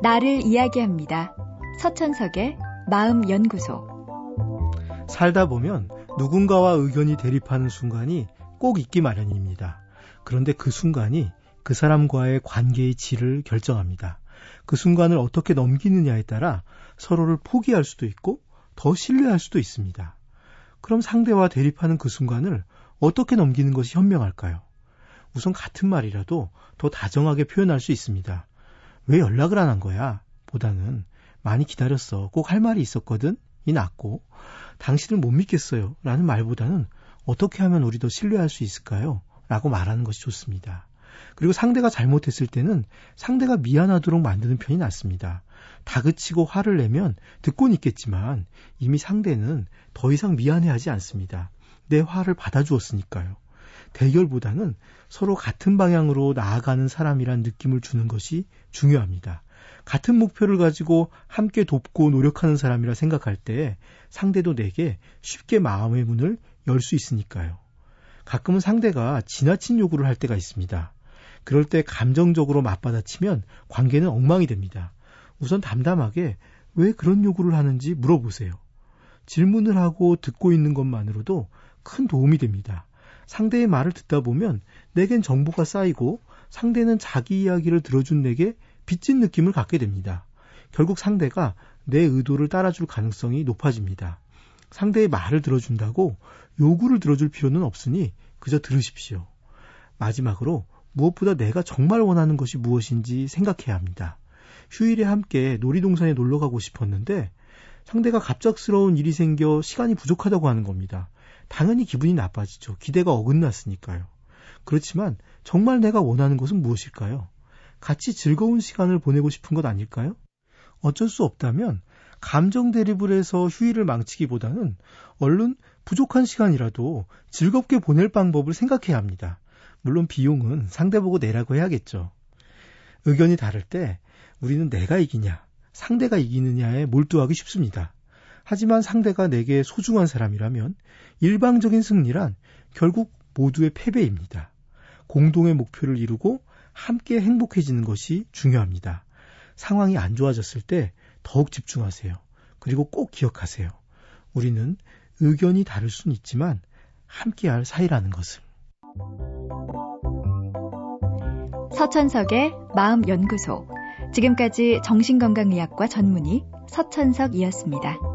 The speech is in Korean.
나를 이야기합니다. 서천석의 마음연구소. 살다 보면 누군가와 의견이 대립하는 순간이 꼭 있기 마련입니다. 그런데 그 순간이 그 사람과의 관계의 질을 결정합니다. 그 순간을 어떻게 넘기느냐에 따라 서로를 포기할 수도 있고 더 신뢰할 수도 있습니다. 그럼 상대와 대립하는 그 순간을 어떻게 넘기는 것이 현명할까요? 우선 같은 말이라도 더 다정하게 표현할 수 있습니다. 왜 연락을 안 한 거야? 보다는 많이 기다렸어. 꼭 할 말이 있었거든? 이 낫고, 당신을 못 믿겠어요. 라는 말보다는 어떻게 하면 우리 도 신뢰할 수 있을까요? 라고 말하는 것이 좋습니다. 그리고 상대가 잘못했을 때는 상대가 미안하도록 만드는 편이 낫습니다. 다그치고 화를 내면 듣고는 있겠지만 이미 상대는 더 이상 미안해하지 않습니다. 내 화를 받아주었으니까요. 대결보다는 서로 같은 방향으로 나아가는 사람이란 느낌을 주는 것이 중요합니다. 같은 목표를 가지고 함께 돕고 노력하는 사람이라 생각할 때 상대도 내게 쉽게 마음의 문을 열 수 있으니까요. 가끔은 상대가 지나친 요구를 할 때가 있습니다. 그럴 때 감정적으로 맞받아치면 관계는 엉망이 됩니다. 우선 담담하게 왜 그런 요구를 하는지 물어보세요. 질문을 하고 듣고 있는 것만으로도 큰 도움이 됩니다. 상대의 말을 듣다 보면 내겐 정보가 쌓이고 상대는 자기 이야기를 들어준 내게 빚진 느낌을 갖게 됩니다. 결국 상대가 내 의도를 따라줄 가능성이 높아집니다. 상대의 말을 들어준다고 요구를 들어줄 필요는 없으니 그저 들으십시오. 마지막으로 무엇보다 내가 정말 원하는 것이 무엇인지 생각해야 합니다. 휴일에 함께 놀이동산에 놀러 가고 싶었는데 상대가 갑작스러운 일이 생겨 시간이 부족하다고 하는 겁니다. 당연히 기분이 나빠지죠. 기대가 어긋났으니까요. 그렇지만 정말 내가 원하는 것은 무엇일까요? 같이 즐거운 시간을 보내고 싶은 것 아닐까요? 어쩔 수 없다면 감정 대립을 해서 휴일을 망치기보다는 얼른 부족한 시간이라도 즐겁게 보낼 방법을 생각해야 합니다. 물론 비용은 상대 보고 내라고 해야겠죠. 의견이 다를 때 우리는 내가 이기냐, 상대가 이기느냐에 몰두하기 쉽습니다. 하지만 상대가 내게 소중한 사람이라면 일방적인 승리란 결국 모두의 패배입니다. 공동의 목표를 이루고 함께 행복해지는 것이 중요합니다. 상황이 안 좋아졌을 때 더욱 집중하세요. 그리고 꼭 기억하세요. 우리는 의견이 다를 수는 있지만 함께할 사이라는 것을. 서천석의 마음연구소. 지금까지 정신건강의학과 전문의 서천석이었습니다.